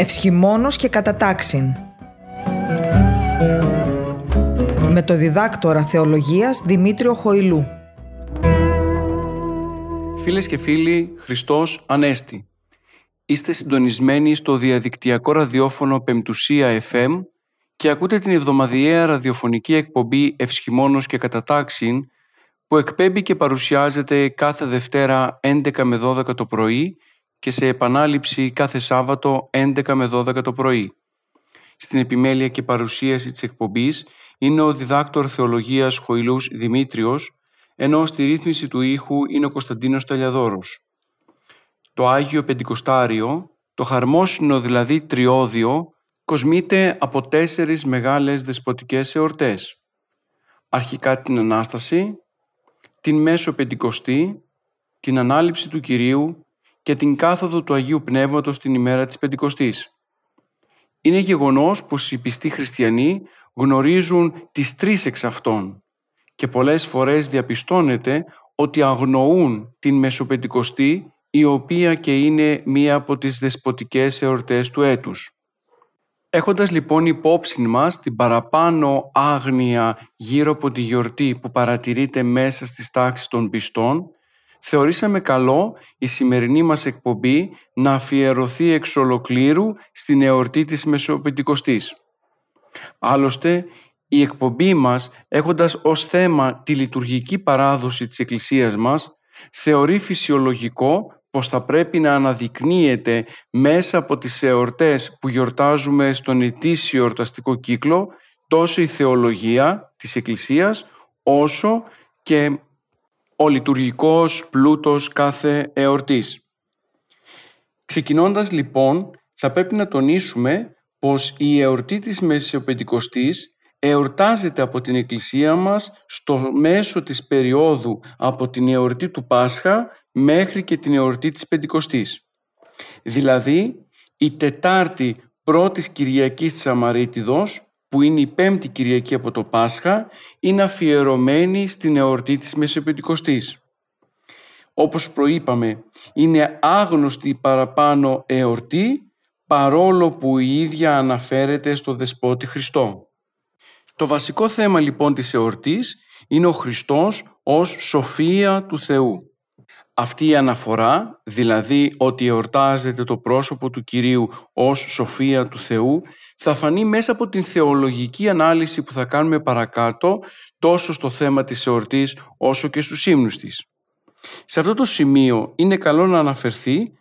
Ευσχημόνος και κατατάξιν. Με το διδάκτορα θεολογίας Δημήτριο Χοηλού. Φίλες και φίλοι, Χριστός Ανέστη. Είστε συντονισμένοι στο διαδικτυακό ραδιόφωνο Πεμπτουσία FM και ακούτε την εβδομαδιαία ραδιοφωνική εκπομπή Ευσχημόνος και Κατατάξιν που εκπέμπει και παρουσιάζεται κάθε Δευτέρα 11 με 12 το πρωί και σε επανάληψη κάθε Σάββατο 11 με 12 το πρωί. Στην επιμέλεια και παρουσίαση της εκπομπής είναι ο διδάκτορ θεολογίας Χοηλούς Δημήτριος, ενώ στη ρύθμιση του ήχου είναι ο Κωνσταντίνος Ταλιαδόρος. Το Άγιο Πεντηκοστάριο, το χαρμόσυνο δηλαδή τριώδιο, κοσμείται από τέσσερις μεγάλες δεσποτικές εορτές. Αρχικά την Ανάσταση, την Μέσο Πεντηκοστή, την Ανάληψη του Κυρίου και την κάθοδο του Αγίου Πνεύματος την ημέρα της Πεντηκοστής. Είναι γεγονός πως οι πιστοί χριστιανοί γνωρίζουν τις τρεις εξ αυτών και πολλές φορές διαπιστώνεται ότι αγνοούν την Μεσοπεντηκοστή η οποία και είναι μία από τις δεσποτικές εορτές του έτους. Έχοντας λοιπόν υπόψη μας την παραπάνω άγνοια γύρω από τη γιορτή που παρατηρείται μέσα στις τάξεις των πιστών, θεωρήσαμε καλό η σημερινή μας εκπομπή να αφιερωθεί εξ ολοκλήρου στην εορτή της Μεσοπεντηκοστής. Άλλωστε, η εκπομπή μας, έχοντας ως θέμα τη λειτουργική παράδοση της Εκκλησίας μας, θεωρεί φυσιολογικό πως θα πρέπει να αναδεικνύεται μέσα από τις εορτές που γιορτάζουμε στον ετήσιο εορταστικό κύκλο τόσο η θεολογία της Εκκλησίας όσο και ο λειτουργικός πλούτος κάθε εορτής. Ξεκινώντας λοιπόν, θα πρέπει να τονίσουμε πως η εορτή της Μεσαιοπεντηκοστής εορτάζεται από την Εκκλησία μας στο μέσο της περίοδου από την εορτή του Πάσχα μέχρι και την εορτή της Πεντηκοστής. Δηλαδή, η Τετάρτη πρώτης Κυριακής της Αμαρίτιδος που είναι η πέμπτη Κυριακή από το Πάσχα, είναι αφιερωμένη στην εορτή της Μεσοπεντηκοστής. Όπως προείπαμε, είναι άγνωστη η παραπάνω εορτή, παρόλο που η ίδια αναφέρεται στο Δεσπότη Χριστό. Το βασικό θέμα λοιπόν της εορτής είναι ο Χριστός ως σοφία του Θεού. Αυτή η αναφορά, δηλαδή ότι εορτάζεται το πρόσωπο του Κυρίου ως σοφία του Θεού, θα φανεί μέσα από την θεολογική ανάλυση που θα κάνουμε παρακάτω τόσο στο θέμα της εορτής όσο και στους ύμνους της. Σε αυτό το σημείο είναι καλό να αναφερθεί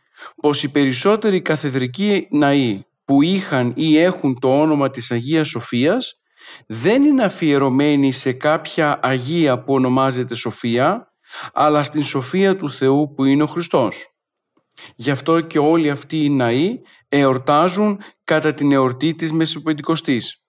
πως οι περισσότεροι καθεδρικοί ναοί που είχαν ή έχουν το όνομα της Αγίας Σοφίας δεν είναι αφιερωμένοι σε κάποια Αγία που ονομάζεται Σοφία αλλά στην Σοφία του Θεού που είναι ο Χριστός. Γι' αυτό και όλοι αυτοί οι ναοί εορτάζουν κατά την εορτή της Μεσοπεντηκοστής.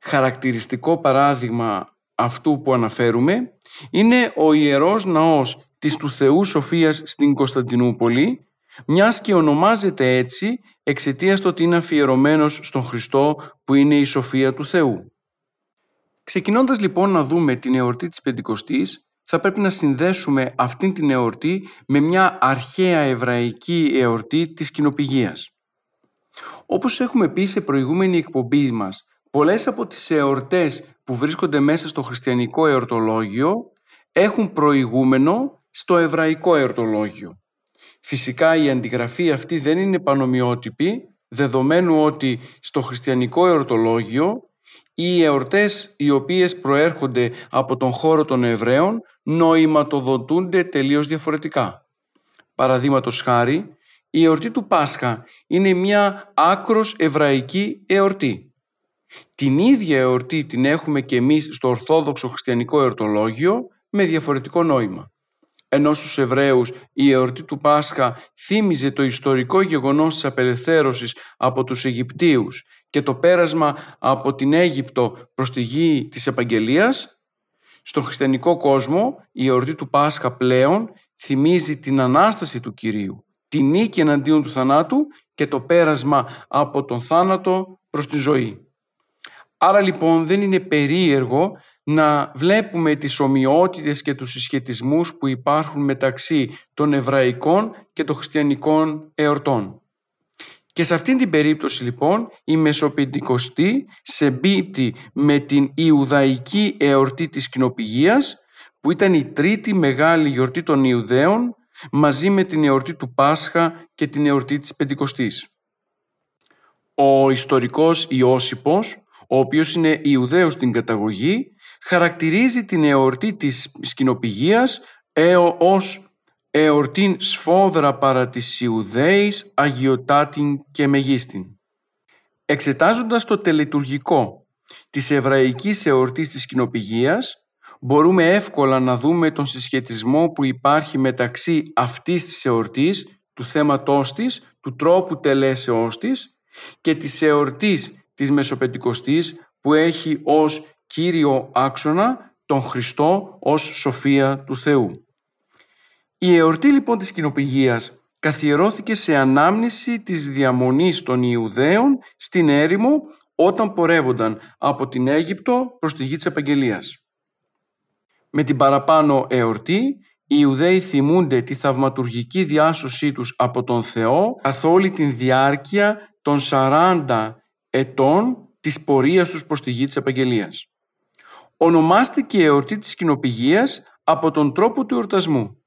Χαρακτηριστικό παράδειγμα αυτού που αναφέρουμε είναι ο Ιερός Ναός της του Θεού Σοφίας στην Κωνσταντινούπολη, μιας και ονομάζεται έτσι εξαιτίας του ότι είναι αφιερωμένος στον Χριστό που είναι η Σοφία του Θεού. Ξεκινώντας λοιπόν να δούμε την εορτή της Πεντηκοστής, θα πρέπει να συνδέσουμε αυτήν την εορτή με μια αρχαία εβραϊκή εορτή της κοινοπηγίας. Όπως έχουμε πει σε προηγούμενη εκπομπή μας, πολλές από τις εορτές που βρίσκονται μέσα στο χριστιανικό εορτολόγιο έχουν προηγούμενο στο εβραϊκό εορτολόγιο. Φυσικά η αντιγραφή αυτή δεν είναι πανομοιότυπη, δεδομένου ότι στο χριστιανικό εορτολόγιο οι εορτές οι οποίες προέρχονται από τον χώρο των Εβραίων νοηματοδοτούνται τελείως διαφορετικά. Παραδείγματος χάρη, η εορτή του Πάσχα είναι μια άκρος εβραϊκή εορτή. Την ίδια εορτή την έχουμε και εμείς στο Ορθόδοξο Χριστιανικό Εορτολόγιο με διαφορετικό νόημα. Ενώ στους Εβραίους η εορτή του Πάσχα θύμιζε το ιστορικό γεγονός της απελευθέρωσης από τους Αιγυπτίους και το πέρασμα από την Αίγυπτο προς τη γη της Επαγγελίας, στον χριστιανικό κόσμο η εορτή του Πάσχα πλέον θυμίζει την Ανάσταση του Κυρίου, τη νίκη εναντίον του θανάτου και το πέρασμα από τον θάνατο προς τη ζωή. Άρα λοιπόν δεν είναι περίεργο να βλέπουμε τις ομοιότητες και τους συσχετισμούς που υπάρχουν μεταξύ των εβραϊκών και των χριστιανικών εορτών. Και σε αυτήν την περίπτωση λοιπόν η Μεσοπεντηκοστή μπίπτει με την Ιουδαϊκή εορτή της κοινοπηγίας που ήταν η τρίτη μεγάλη γιορτή των Ιουδαίων μαζί με την εορτή του Πάσχα και την εορτή της Πεντηκοστής. Ο ιστορικός Ιώσυπος, ο οποίος είναι Ιουδαίος στην καταγωγή, χαρακτηρίζει την εορτή της σκηνοπηγίας ως εορτήν σφόδρα παρά της Ιουδαίης, αγιοτάτην και μεγίστην. Εξετάζοντας το τελετουργικό της εβραϊκής εορτής της κοινοπηγίας, μπορούμε εύκολα να δούμε τον συσχετισμό που υπάρχει μεταξύ αυτής της εορτής, του θέματός της, του τρόπου τελέσεώς της και της εορτής της Μεσοπεντηκοστής που έχει ως κύριο άξονα τον Χριστό ως σοφία του Θεού. Η εορτή λοιπόν της κοινοπηγίας καθιερώθηκε σε ανάμνηση της διαμονής των Ιουδαίων στην έρημο όταν πορεύονταν από την Αίγυπτο προς τη γη της Επαγγελίας. Με την παραπάνω εορτή, οι Ιουδαίοι θυμούνται τη θαυματουργική διάσωσή τους από τον Θεό καθ' όλη την διάρκεια των 40 ετών της πορείας τους προς τη γη της Επαγγελίας. Ονομάστηκε η εορτή της κοινοπηγίας από τον τρόπο του εορτασμού.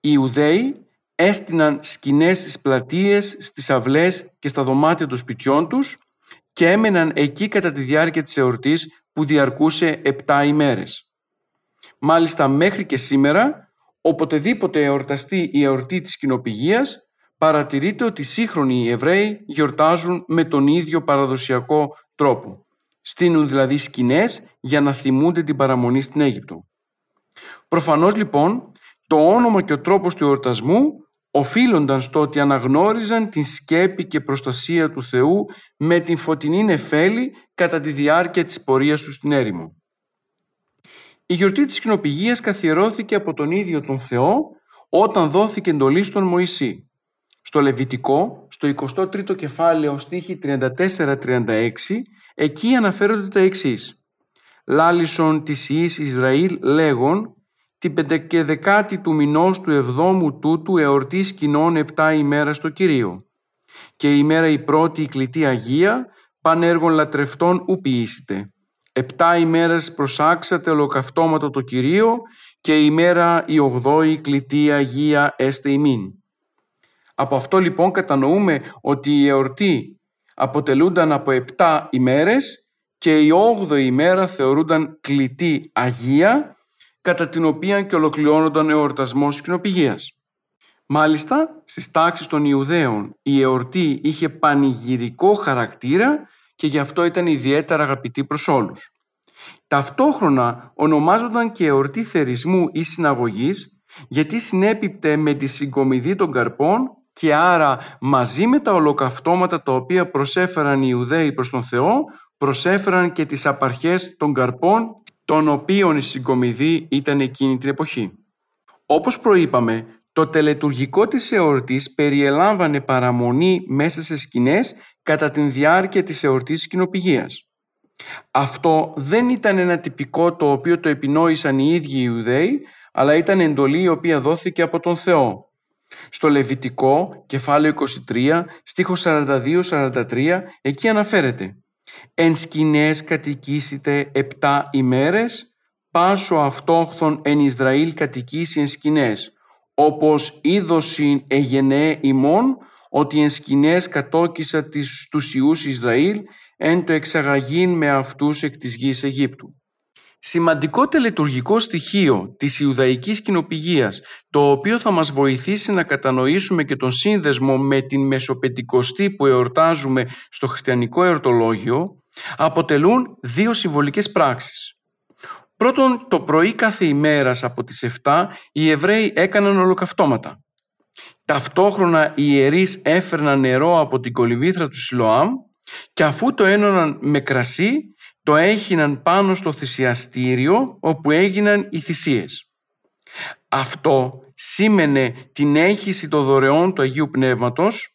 Οι Ιουδαίοι έστειναν σκηνές στις πλατείες, στις αυλές και στα δωμάτια των σπιτιών τους και έμεναν εκεί κατά τη διάρκεια της εορτής που διαρκούσε 7 ημέρες. Μάλιστα μέχρι και σήμερα, οποτεδήποτε εορταστεί η εορτή της κοινοπηγίας, παρατηρείται ότι οι σύγχρονοι Εβραίοι γιορτάζουν με τον ίδιο παραδοσιακό τρόπο. Στείνουν δηλαδή σκηνές για να θυμούνται την παραμονή στην Αίγυπτο. Προφανώς λοιπόν το όνομα και ο τρόπος του εορτασμού οφείλονταν στο ότι αναγνώριζαν την σκέπη και προστασία του Θεού με την φωτεινή νεφέλη κατά τη διάρκεια της πορείας τους στην έρημο. Η γιορτή της κοινοπηγίας καθιερώθηκε από τον ίδιο τον Θεό όταν δόθηκε εντολή στον Μωυσή. Στο Λεβιτικό, στο 23ο κεφάλαιο στίχη 34-36, εκεί αναφέρονται τα εξής. «Λάλισον της Ιης Ισραήλ λέγον, την πεντεκεδεκάτη του μηνός του εβδόμου τούτου εορτής κοινών επτά ημέρα στο Κυρίο. Και η ημέρα η πρώτη η κλητή Αγία, πανέργων λατρευτών ου ποιήσετε. Επτά ημέρες προσάξατε ολοκαυτώματο το Κυρίο και η ημέρα η ογδόη κλητή Αγία έστε ημίν. Από αυτό λοιπόν κατανοούμε ότι η εορτή αποτελούνταν από επτά ημέρες και η όγδοη ημέρα θεωρούνταν κλητή Αγία κατά την οποία και ολοκληρώνονταν ο εορτασμός της κοινοπηγίας. Μάλιστα, στις τάξεις των Ιουδαίων η εορτή είχε πανηγυρικό χαρακτήρα και γι' αυτό ήταν ιδιαίτερα αγαπητή προς όλους. Ταυτόχρονα ονομάζονταν και εορτή θερισμού ή συναγωγής γιατί συνέπιπτε με τη συγκομιδή των καρπών και άρα μαζί με τα ολοκαυτώματα τα οποία προσέφεραν οι Ιουδαίοι προς τον Θεό προσέφεραν και τις απαρχές των καρπών των οποίων η συγκομιδή ήταν εκείνη την εποχή. Όπως προείπαμε, το τελετουργικό της εορτής περιελάμβανε παραμονή μέσα σε σκηνές κατά την διάρκεια της εορτής κοινοπηγίας. Αυτό δεν ήταν ένα τυπικό το οποίο το επινόησαν οι ίδιοι οι Ιουδαίοι, αλλά ήταν εντολή η οποία δόθηκε από τον Θεό. Στο Λεβιτικό, κεφάλαιο 23, στίχος 42-43, εκεί αναφέρεται «Εν σκηνές κατοικήσετε επτά ημέρες, πάσο αυτόχθον εν Ισραήλ κατοικήσει εν σκηνές, όπως είδωσιν εγενέ ημών, ότι εν σκηνές κατόκισα τις, τους Ιούς Ισραήλ, εν το εξαγαγήν με αυτούς εκ της γης Αιγύπτου. Σημαντικό τελετουργικό στοιχείο της Ιουδαϊκής κοινοπηγίας, το οποίο θα μας βοηθήσει να κατανοήσουμε και τον σύνδεσμο με την Μεσοπεντηκοστή που εορτάζουμε στο χριστιανικό εορτολόγιο, αποτελούν δύο συμβολικές πράξεις. Πρώτον, το πρωί κάθε ημέρας από τις 7 οι Εβραίοι έκαναν ολοκαυτώματα. Ταυτόχρονα οι ιερείς έφερναν νερό από την κολυβήθρα του Σιλοάμ και αφού το ένωναν με κρασί το έχιναν πάνω στο θυσιαστήριο όπου έγιναν οι θυσίες. Αυτό σήμαινε την έχηση των δωρεών του Αγίου Πνεύματος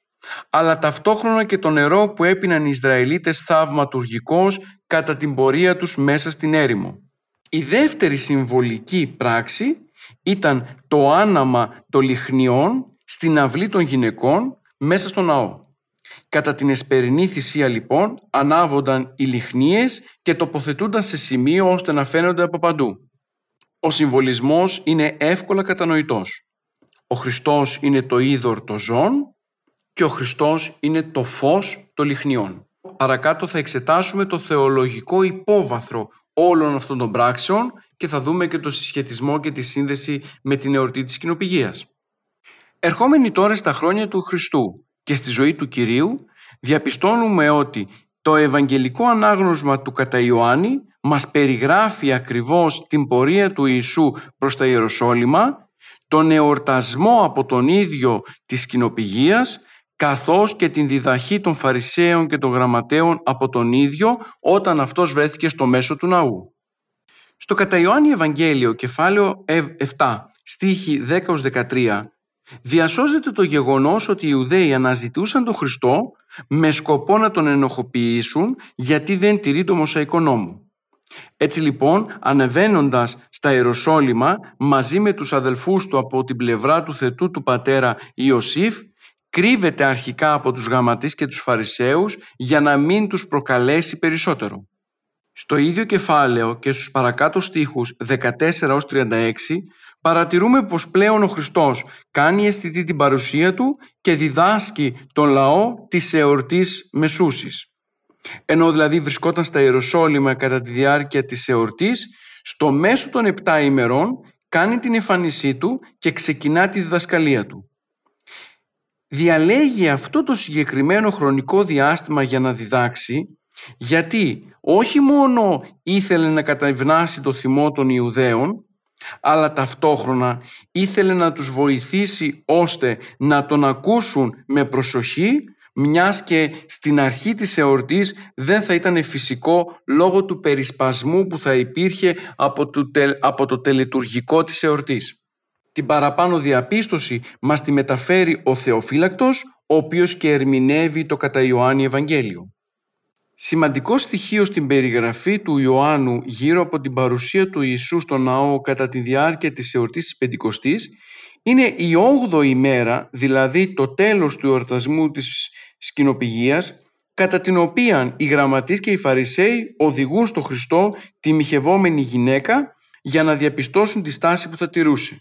αλλά ταυτόχρονα και το νερό που έπιναν οι Ισραηλίτες θαυματουργικώς κατά την πορεία τους μέσα στην έρημο. Η δεύτερη συμβολική πράξη ήταν το άναμα των λιχνιών στην αυλή των γυναικών μέσα στο ναό. Κατά την εσπερινή θυσία λοιπόν ανάβονταν οι λιχνίες και τοποθετούνταν σε σημείο ώστε να φαίνονται από παντού. Ο συμβολισμός είναι εύκολα κατανοητός. Ο Χριστός είναι το είδωρ των ζώων και ο Χριστός είναι το φως των λιχνιών. Παρακάτω θα εξετάσουμε το θεολογικό υπόβαθρο όλων αυτών των πράξεων και θα δούμε και το συσχετισμό και τη σύνδεση με την εορτή της κοινοπηγίας. Ερχόμενοι τώρα στα χρόνια του Χριστού και στη ζωή του Κυρίου, διαπιστώνουμε ότι το Ευαγγελικό ανάγνωσμα του κατά Ιωάννη μας περιγράφει ακριβώς την πορεία του Ιησού προς τα Ιεροσόλυμα, τον εορτασμό από τον ίδιο της κοινοπηγίας, καθώς και την διδαχή των Φαρισαίων και των Γραμματέων από τον ίδιο όταν αυτός βρέθηκε στο μέσο του ναού. Στο κατά Ιωάννη Ευαγγέλιο, κεφάλαιο 7, στίχη 10-13, διασώζεται το γεγονός ότι οι Ιουδαίοι αναζητούσαν τον Χριστό με σκοπό να τον ενοχοποιήσουν γιατί δεν τηρεί το Μωσαϊκό νόμο. Έτσι λοιπόν, ανεβαίνοντας στα Ιεροσόλυμα μαζί με τους αδελφούς του από την πλευρά του θετού του πατέρα Ιωσήφ, κρύβεται αρχικά από τους γραμματείς και τους φαρισαίους για να μην τους προκαλέσει περισσότερο. Στο ίδιο κεφάλαιο και στους παρακάτω στίχους 14-36 παρατηρούμε πως πλέον ο Χριστός κάνει αισθητή την παρουσία του και διδάσκει τον λαό της εορτής Μεσούσης. Ενώ δηλαδή βρισκόταν στα Ιεροσόλυμα κατά τη διάρκεια της εορτής, στο μέσο των επτά ημερών κάνει την εμφάνισή του και ξεκινά τη διδασκαλία του. Διαλέγει αυτό το συγκεκριμένο χρονικό διάστημα για να διδάξει, γιατί όχι μόνο ήθελε να καταευνάσει το θυμό των Ιουδαίων, αλλά ταυτόχρονα ήθελε να τους βοηθήσει ώστε να τον ακούσουν με προσοχή μιας και στην αρχή της εορτής δεν θα ήταν φυσικό λόγω του περισπασμού που θα υπήρχε από το, από το τελετουργικό της εορτής. Την παραπάνω διαπίστωση μας τη μεταφέρει ο Θεοφύλακτος, ο οποίος και ερμηνεύει το κατά Ιωάννη Ευαγγέλιο. Σημαντικό στοιχείο στην περιγραφή του Ιωάννου γύρω από την παρουσία του Ιησού στο ναό κατά τη διάρκεια της εορτής της Πεντηκοστής είναι η 8η μέρα, δηλαδή το τέλος του εορτασμού της σκηνοπηγίας, κατά την οποία οι γραμματείς και οι Φαρισαίοι οδηγούν στο Χριστό τη μοιχευόμενη γυναίκα για να διαπιστώσουν τη στάση που θα τηρούσε.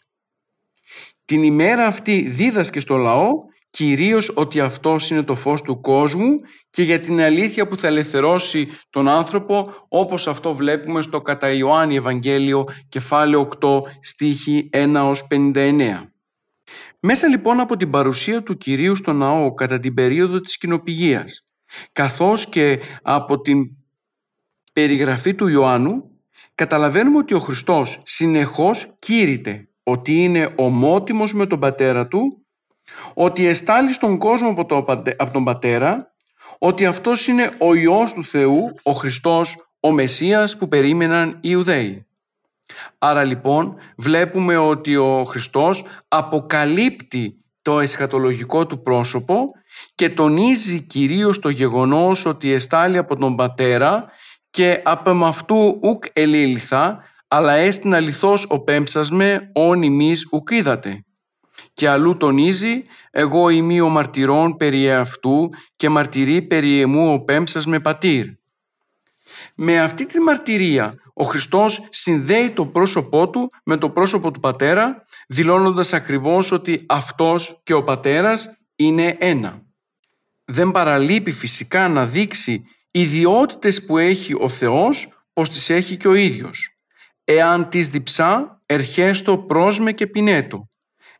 Την ημέρα αυτή δίδασκε στο λαό κυρίως ότι αυτός είναι το φως του κόσμου και για την αλήθεια που θα ελευθερώσει τον άνθρωπο όπως αυτό βλέπουμε στο κατά Ιωάννη Ευαγγέλιο κεφάλαιο 8 στίχη 1 59. Μέσα λοιπόν από την παρουσία του Κυρίου στο ναό κατά την περίοδο της κοινοπηγίας καθώς και από την περιγραφή του Ιωάννου καταλαβαίνουμε ότι ο Χριστός συνεχώς κήρυται ότι είναι ομότιμος με τον πατέρα του ότι εστάλει στον κόσμο από τον Πατέρα, ότι αυτός είναι ο Υιός του Θεού, ο Χριστός, ο Μεσσίας που περίμεναν οι Ιουδαίοι. Άρα λοιπόν βλέπουμε ότι ο Χριστός αποκαλύπτει το εσχατολογικό του πρόσωπο και τονίζει κυρίως το γεγονός ότι εστάλει από τον Πατέρα και από αυτού ουκ ελήλθα, αλλά έστειν αληθώς ο πέμψασμε όν ημείς ουκ είδατε και αλλού τονίζει «Εγώ είμαι ο μαρτυρών περί αυτού και μαρτυρεί περί εμού ο πέμψας με πατήρ». Με αυτή τη μαρτυρία ο Χριστός συνδέει το πρόσωπό του με το πρόσωπο του Πατέρα δηλώνοντας ακριβώς ότι αυτός και ο Πατέρας είναι ένα. Δεν παραλείπει φυσικά να δείξει ιδιότητες που έχει ο Θεός πως τις έχει και ο ίδιος. Εάν τις διψά ερχέστο πρόσμε και πινέτο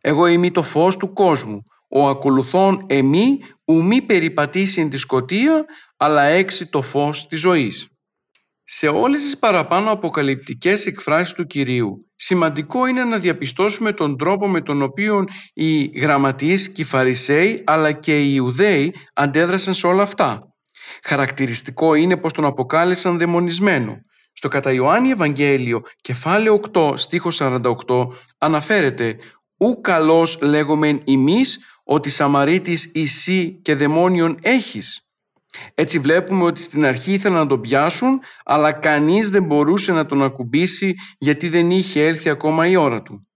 εγώ είμαι το φως του κόσμου. Ο ακολουθών εμεί ου μη περιπατήσει τη σκοτία, αλλά έξι το φως της ζωής. Σε όλες τις παραπάνω αποκαλυπτικές εκφράσεις του Κυρίου, σημαντικό είναι να διαπιστώσουμε τον τρόπο με τον οποίο οι γραμματείς και οι Φαρισαίοι, αλλά και οι Ιουδαίοι αντέδρασαν σε όλα αυτά. Χαρακτηριστικό είναι πως τον αποκάλεσαν δαιμονισμένο. Στο κατά Ιωάννη Ευαγγέλιο, κεφάλαιο 8, στίχος 48, αναφέρεται ου καλός λέγομεν ημείς ότι Σαμαρίτης εσύ και δαιμόνιον έχεις. Έτσι βλέπουμε ότι στην αρχή ήθελαν να τον πιάσουν, αλλά κανείς δεν μπορούσε να τον ακουμπήσει γιατί δεν είχε έλθει ακόμα η ώρα του.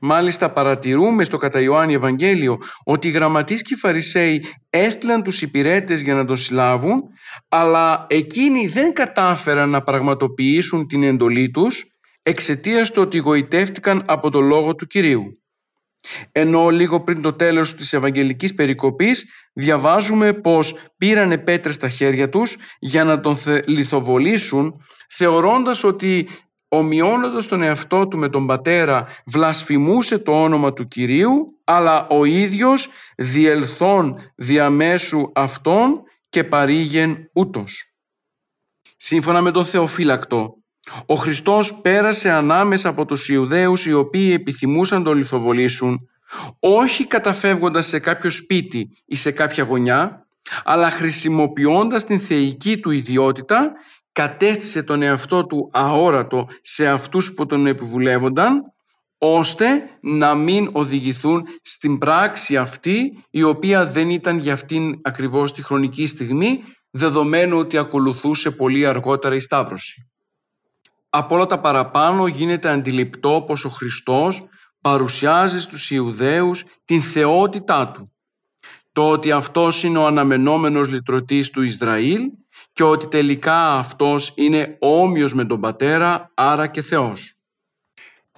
Μάλιστα παρατηρούμε στο κατά Ιωάννη Ευαγγέλιο ότι οι γραμματείς και οι Φαρισαίοι έστειλαν τους υπηρέτες για να τον συλλάβουν αλλά εκείνοι δεν κατάφεραν να πραγματοποιήσουν την εντολή τους εξαιτίας του ότι γοητεύτηκαν από το λόγο του Κυρίου. Ενώ λίγο πριν το τέλος της Ευαγγελικής Περικοπής διαβάζουμε πως πήρανε πέτρες στα χέρια τους για να τον λιθοβολήσουν θεωρώντας ότι ομοιώνοντας τον εαυτό του με τον πατέρα βλασφημούσε το όνομα του Κυρίου αλλά ο ίδιος διελθόν διαμέσου αυτών και παρήγεν ούτως. Σύμφωνα με τον Θεοφύλακτο, ο Χριστός πέρασε ανάμεσα από τους Ιουδαίους οι οποίοι επιθυμούσαν τον λιθοβολήσουν όχι καταφεύγοντας σε κάποιο σπίτι ή σε κάποια γωνιά αλλά χρησιμοποιώντας την θεϊκή του ιδιότητα κατέστησε τον εαυτό του αόρατο σε αυτούς που τον επιβουλεύονταν ώστε να μην οδηγηθούν στην πράξη αυτή η οποία δεν ήταν για αυτήν ακριβώς τη χρονική στιγμή δεδομένου ότι ακολουθούσε πολύ αργότερα η Σταύρωση. Από όλα τα παραπάνω γίνεται αντιληπτό πως ο Χριστός παρουσιάζει στους Ιουδαίους την θεότητά του. Το ότι αυτός είναι ο αναμενόμενος λυτρωτής του Ισραήλ και ότι τελικά αυτός είναι όμοιος με τον Πατέρα, άρα και Θεός.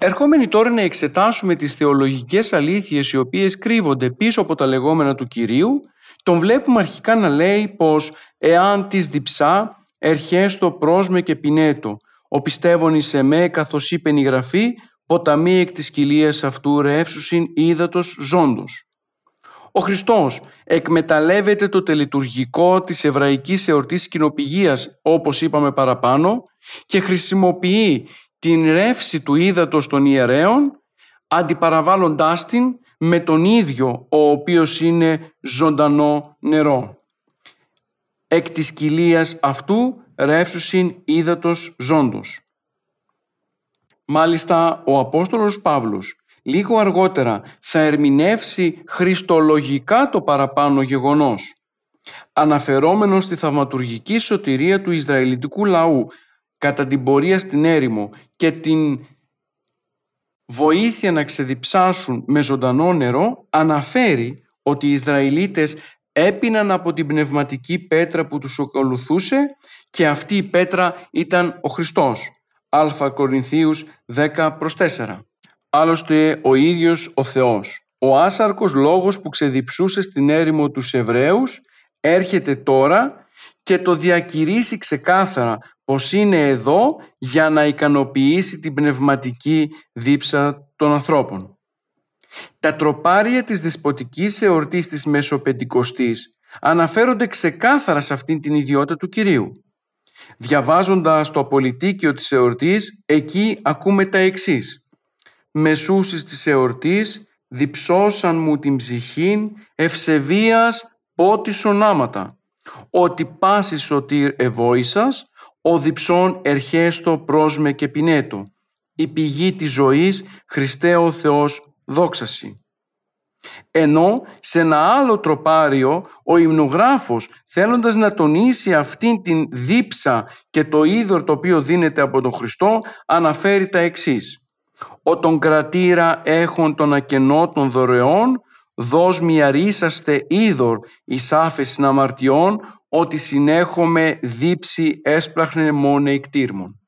Ερχόμενοι τώρα να εξετάσουμε τις θεολογικές αλήθειες οι οποίες κρύβονται πίσω από τα λεγόμενα του Κυρίου, τον βλέπουμε αρχικά να λέει πως «εάν της διψά, ερχέστο πρόσμε και πινέτο, ο πιστεύων εις εμέ καθώς είπε η Γραφή, ποταμί εκ της κοιλίας αυτού ρεύσουσιν ύδατος ζώντος». Ο Χριστός εκμεταλλεύεται το τελετουργικό της εβραϊκής εορτής κοινοπηγίας όπως είπαμε παραπάνω και χρησιμοποιεί την ρεύση του ύδατος των ιερέων αντιπαραβάλλοντάς την με τον ίδιο ο οποίος είναι ζωντανό νερό. Εκ της κοιλίας αυτού ρεύσουσιν ύδατος ζώντος. Μάλιστα ο Απόστολος Παύλος λίγο αργότερα θα ερμηνεύσει χριστολογικά το παραπάνω γεγονός αναφερόμενος στη θαυματουργική σωτηρία του Ισραηλιτικού λαού κατά την πορεία στην έρημο και την βοήθεια να ξεδιψάσουν με ζωντανό νερό αναφέρει ότι οι Ισραηλίτες έπιναν από την πνευματική πέτρα που τους ακολουθούσε και αυτή η πέτρα ήταν ο Χριστός. Α Κορινθίους 10 προς 4. Άλλωστε ο ίδιος ο Θεός. Ο άσαρκος λόγος που ξεδιψούσε στην έρημο τους Εβραίους έρχεται τώρα και το διακηρύσει ξεκάθαρα πως είναι εδώ για να ικανοποιήσει την πνευματική δίψα των ανθρώπων. Τα τροπάρια της δεσποτικής εορτής της Μεσοπεντηκοστής αναφέρονται ξεκάθαρα σε αυτήν την ιδιότητα του Κυρίου. Διαβάζοντας το απολυτίκιο της εορτής, εκεί ακούμε τα εξής μεσούσης της εορτής, διψώσαν μου την ψυχήν, ευσεβίας πότις ονάματα. Ότι πάσης σωτήρ ευόησας, ο διψών ερχέστο πρόσμε και πινέτο. Η πηγή της ζωής, Χριστέ ο Θεός, δόξαση. Ενώ σε ένα άλλο τροπάριο ο υμνογράφος θέλοντας να τονίσει αυτήν την δίψα και το είδωρ το οποίο δίνεται από τον Χριστό αναφέρει τα εξής ο τον κρατήρα έχων των ακενώτων δωρεών, δώσ' μη αρίσαστε είδωρ εις άφεσιν αμαρτιών, ότι συνέχομαι δίψη έσπλαχνε μόνο εκτήρμων.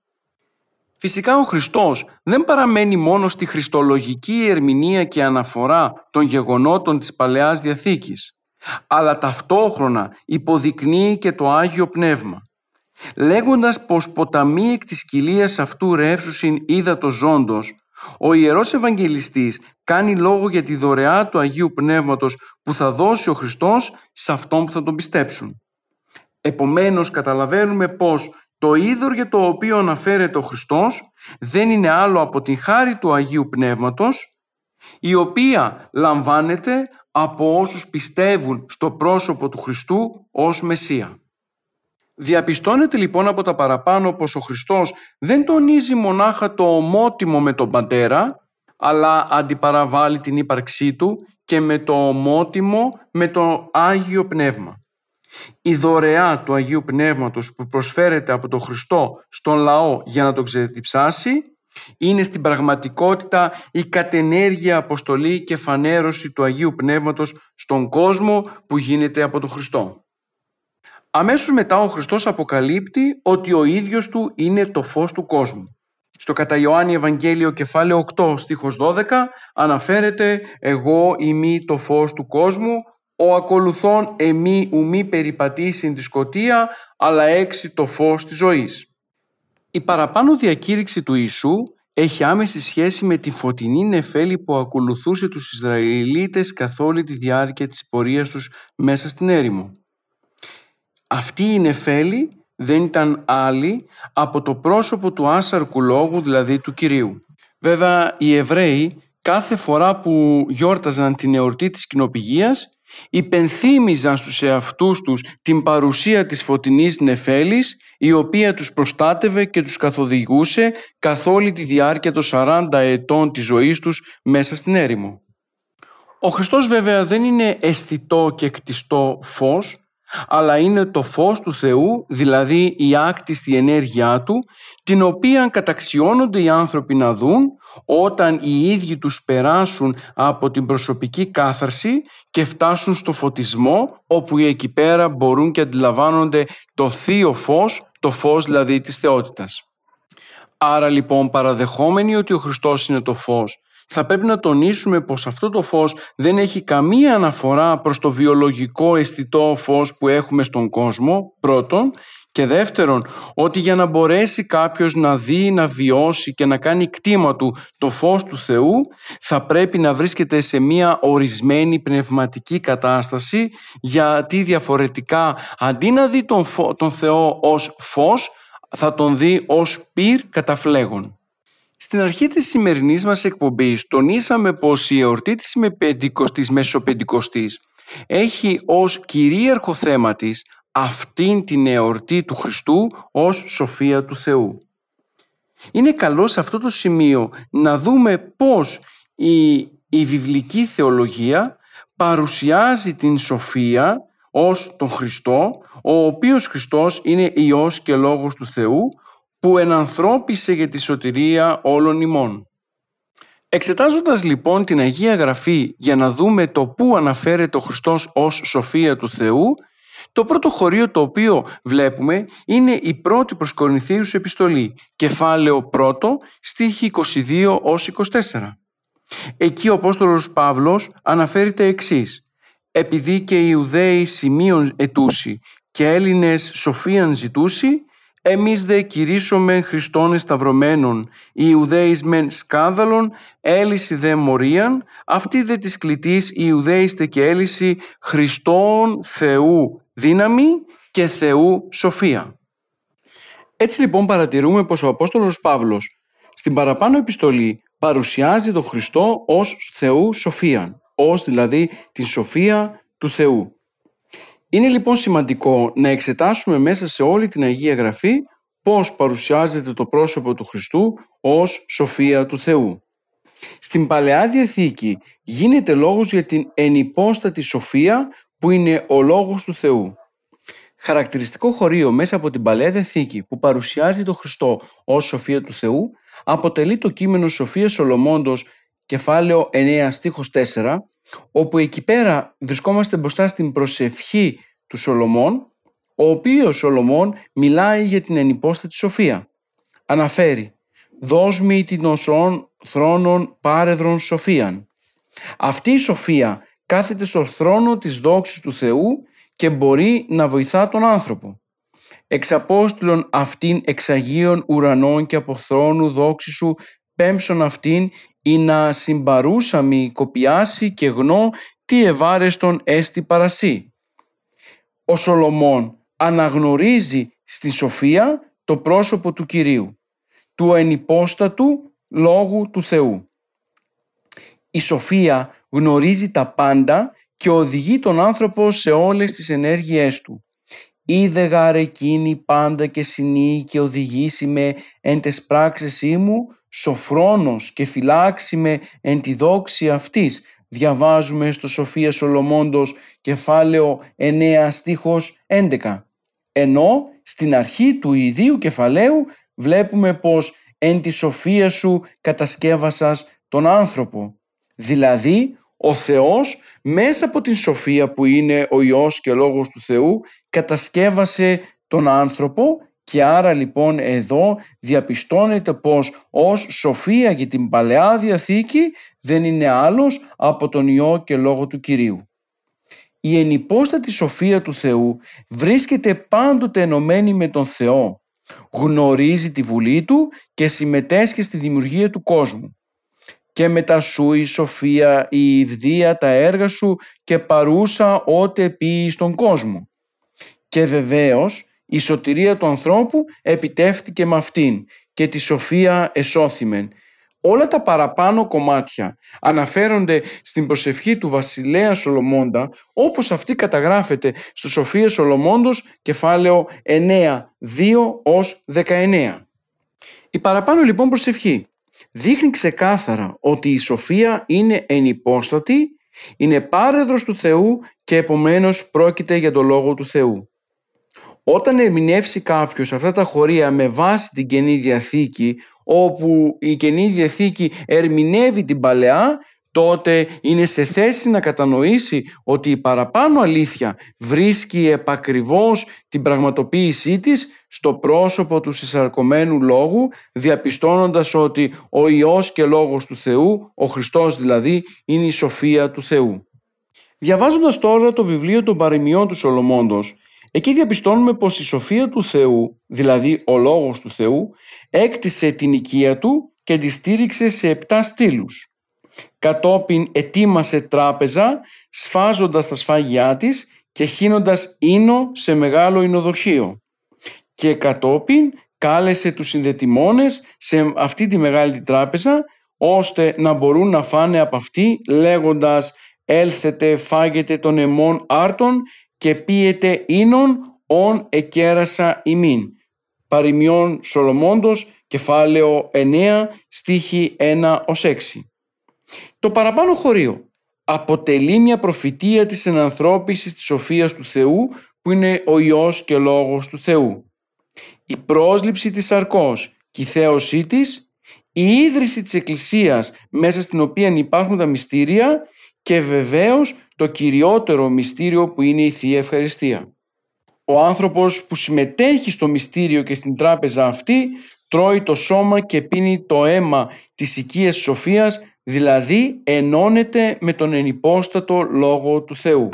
Φυσικά ο Χριστός δεν παραμένει μόνο στη χριστολογική ερμηνεία και αναφορά των γεγονότων της Παλαιάς Διαθήκης, αλλά ταυτόχρονα υποδεικνύει και το Άγιο Πνεύμα. Λέγοντας πως ποταμί εκ της κοιλίας αυτού ρεύσουσιν το ζώντος, ο Ιερός Ευαγγελιστής κάνει λόγο για τη δωρεά του Αγίου Πνεύματος που θα δώσει ο Χριστός σε αυτόν που θα τον πιστέψουν. Επομένως καταλαβαίνουμε πως το είδωρ για το οποίο αναφέρεται ο Χριστός δεν είναι άλλο από την χάρη του Αγίου Πνεύματος η οποία λαμβάνεται από όσους πιστεύουν στο πρόσωπο του Χριστού ως Μεσσία. Διαπιστώνεται λοιπόν από τα παραπάνω πως ο Χριστός δεν τονίζει μονάχα το ομότιμο με τον Πατέρα, αλλά αντιπαραβάλλει την ύπαρξή Του και με το ομότιμο με το Άγιο Πνεύμα. Η δωρεά του Αγίου Πνεύματος που προσφέρεται από τον Χριστό στον λαό για να τον ξεδιψάσει Είναι στην πραγματικότητα η κατενέργεια αποστολή και φανέρωση του Αγίου Πνεύματος στον κόσμο που γίνεται από τον Χριστό. Αμέσως μετά ο Χριστός αποκαλύπτει ότι ο ίδιος του είναι το φως του κόσμου. Στο κατά Ιωάννη Ευαγγέλιο κεφάλαιο 8 στίχος 12 αναφέρεται «Εγώ είμαι το φως του κόσμου, ο ακολουθών εμεί ουμή περιπατήσει τη σκοτία, αλλά έξι το φως της ζωής». Η παραπάνω διακήρυξη του Ιησού έχει άμεση σχέση με τη φωτεινή νεφέλη που ακολουθούσε τους Ισραηλίτες καθ' όλη τη διάρκεια της πορείας τους μέσα στην έρημο. Αυτή η νεφέλη δεν ήταν άλλη από το πρόσωπο του άσαρκου λόγου, δηλαδή του Κυρίου. Βέβαια, οι Εβραίοι κάθε φορά που γιόρταζαν την εορτή της κοινοπηγίας υπενθύμιζαν στους εαυτούς τους την παρουσία της φωτεινής νεφέλης η οποία τους προστάτευε και τους καθοδηγούσε καθ' όλη τη διάρκεια των 40 ετών της ζωής τους μέσα στην έρημο. Ο Χριστός βέβαια δεν είναι αισθητό και κτιστό φως αλλά είναι το φως του Θεού, δηλαδή η άκτιστη ενέργειά Του, την οποία καταξιώνονται οι άνθρωποι να δουν όταν οι ίδιοι τους περάσουν από την προσωπική κάθαρση και φτάσουν στο φωτισμό, όπου εκεί πέρα μπορούν και αντιλαμβάνονται το θείο φως, το φως δηλαδή της θεότητας. Άρα λοιπόν παραδεχόμενοι ότι ο Χριστός είναι το φως θα πρέπει να τονίσουμε πως αυτό το φως δεν έχει καμία αναφορά προς το βιολογικό αισθητό φως που έχουμε στον κόσμο, πρώτον, και δεύτερον, ότι για να μπορέσει κάποιος να δει, να βιώσει και να κάνει κτήμα του το φως του Θεού, θα πρέπει να βρίσκεται σε μια ορισμένη πνευματική κατάσταση, γιατί διαφορετικά αντί να δει τον, τον Θεό ως φως, θα τον δει ως πυρ καταφλέγων. Στην αρχή της σημερινής μας εκπομπής τονίσαμε πως η εορτή της Πεντηκοστής Μεσοπεντηκοστής έχει ως κυρίαρχο θέμα της αυτήν την εορτή του Χριστού ως σοφία του Θεού. Είναι καλό σε αυτό το σημείο να δούμε πώς η, η βιβλική θεολογία παρουσιάζει την σοφία ως τον Χριστό, ο οποίος Χριστός είναι Υιός και Λόγος του Θεού, που ενανθρώπισε για τη σωτηρία όλων ημών. Εξετάζοντας λοιπόν την Αγία Γραφή για να δούμε το πού αναφέρεται ο Χριστός ως σοφία του Θεού, το πρώτο χωρίο το οποίο βλέπουμε είναι η πρώτη προς Κορινθίους επιστολή, κεφάλαιο 1, στίχη 22 ως 24. Εκεί ο Απόστολος Παύλος αναφέρει τα εξής «Επειδή και οι Ιουδαίοι σημείων ετούσι και Έλληνες σοφίαν ζητούσι, εμείς δε κηρύσσομεν Χριστόν εσταυρωμένων, οι Ιουδαίοι μεν σκάνδαλον, έλυση δε μορίαν, αυτή δε της κλητής οι Ιουδαίοι και έλυση Χριστόν Θεού δύναμη και Θεού σοφία. Έτσι λοιπόν παρατηρούμε πως ο Απόστολος Παύλος στην παραπάνω επιστολή παρουσιάζει τον Χριστό ως Θεού σοφία, ως δηλαδή την σοφία του Θεού. Είναι λοιπόν σημαντικό να εξετάσουμε μέσα σε όλη την Αγία Γραφή πώς παρουσιάζεται το πρόσωπο του Χριστού ως σοφία του Θεού. Στην Παλαιά Διαθήκη γίνεται λόγος για την ενυπόστατη σοφία που είναι ο λόγος του Θεού. Χαρακτηριστικό χωρίο μέσα από την Παλαιά Διαθήκη που παρουσιάζει τον Χριστό ως σοφία του Θεού αποτελεί το κείμενο Σοφίας Σολομώντος κεφάλαιο 9 στίχος 4 όπου εκεί πέρα βρισκόμαστε μπροστά στην προσευχή του Σολομών, ο οποίος Σολομών μιλάει για την ενυπόστατη σοφία. Αναφέρει «Δώσ' μη την οσόν θρόνων πάρεδρον σοφίαν». Αυτή η σοφία κάθεται στο θρόνο της δόξης του Θεού και μπορεί να βοηθά τον άνθρωπο. Εξαπόστηλον αυτήν εξαγίων ουρανών και από θρόνου δόξης σου πέμψον αυτήν ή να συμπαρούσαμι κοπιάσει και γνώ τι ευάρεστον έστι παρασύ. Ο Σολομών αναγνωρίζει στη σοφία το πρόσωπο του Κυρίου, του ενυπόστατου λόγου του Θεού. Η σοφία γνωρίζει τα πάντα και οδηγεί τον άνθρωπο σε όλες τις ενέργειές του. Είδε γάρε εκείνη πάντα και συνή και οδηγήσει με εν τες πράξεις μου σοφρόνος και φυλάξει με εν τη δόξη αυτής. Διαβάζουμε στο Σοφία Σολομώντος κεφάλαιο 9 στίχος 11. Ενώ στην αρχή του ιδίου κεφαλαίου βλέπουμε πως εν τη σοφία σου κατασκεύασας τον άνθρωπο. Δηλαδή, ο Θεός μέσα από την σοφία που είναι ο Υιός και Λόγος του Θεού κατασκεύασε τον άνθρωπο και άρα λοιπόν εδώ διαπιστώνεται πως ως σοφία για την Παλαιά Διαθήκη δεν είναι άλλος από τον Υιό και Λόγο του Κυρίου. Η ενυπόστατη σοφία του Θεού βρίσκεται πάντοτε ενωμένη με τον Θεό. Γνωρίζει τη βουλή Του και συμμετέσχει στη δημιουργία του κόσμου. Και μετά σου η σοφία, η ιδδία, τα έργα σου και παρούσα ό,τι επί στον κόσμο. Και βεβαίως η σωτηρία του ανθρώπου επιτεύχθηκε με αυτήν και τη σοφία εσώθημεν. Όλα τα παραπάνω κομμάτια αναφέρονται στην προσευχή του βασιλέα Σολομώντα όπως αυτή καταγράφεται στο Σοφία Σολομώντος κεφάλαιο 9, 2 ως 19. Η παραπάνω λοιπόν προσευχή δείχνει ξεκάθαρα ότι η σοφία είναι ενυπόστατη, είναι πάρεδρος του Θεού και επομένως πρόκειται για το Λόγο του Θεού. Όταν ερμηνεύσει κάποιος αυτά τα χωρία με βάση την Καινή Διαθήκη, όπου η Καινή Διαθήκη ερμηνεύει την Παλαιά, τότε είναι σε θέση να κατανοήσει ότι η παραπάνω αλήθεια βρίσκει επακριβώς την πραγματοποίησή της στο πρόσωπο του συσσαρκωμένου λόγου, διαπιστώνοντας ότι ο Υιός και Λόγος του Θεού, ο Χριστός δηλαδή, είναι η σοφία του Θεού. Διαβάζοντας τώρα το βιβλίο των παροιμιών του Σολομώντος, Εκεί διαπιστώνουμε πως η σοφία του Θεού, δηλαδή ο Λόγος του Θεού, έκτισε την οικία του και τη στήριξε σε επτά στήλους. Κατόπιν ετοίμασε τράπεζα, σφάζοντας τα σφάγιά της και χύνοντας ίνο σε μεγάλο ινοδοχείο. Και κατόπιν κάλεσε τους συνδετημόνες σε αυτή τη μεγάλη τράπεζα, ώστε να μπορούν να φάνε από αυτή λέγοντας «Έλθετε φάγετε των αιμών άρτων και πίετε ίνον ον εκέρασα ημίν. Παριμιών Σολομώντος, κεφάλαιο 9, στίχη 1 ως 6. Το παραπάνω χωρίο αποτελεί μια προφητεία της ενανθρώπισης της σοφίας του Θεού που είναι ο Υιός και Λόγος του Θεού. Η πρόσληψη της αρκός και η θέωσή της, η ίδρυση της Εκκλησίας μέσα στην οποία υπάρχουν τα μυστήρια και βεβαίως το κυριότερο μυστήριο που είναι η Θεία Ευχαριστία. Ο άνθρωπος που συμμετέχει στο μυστήριο και στην τράπεζα αυτή τρώει το σώμα και πίνει το αίμα της οικίας σοφίας, δηλαδή ενώνεται με τον ενυπόστατο Λόγο του Θεού.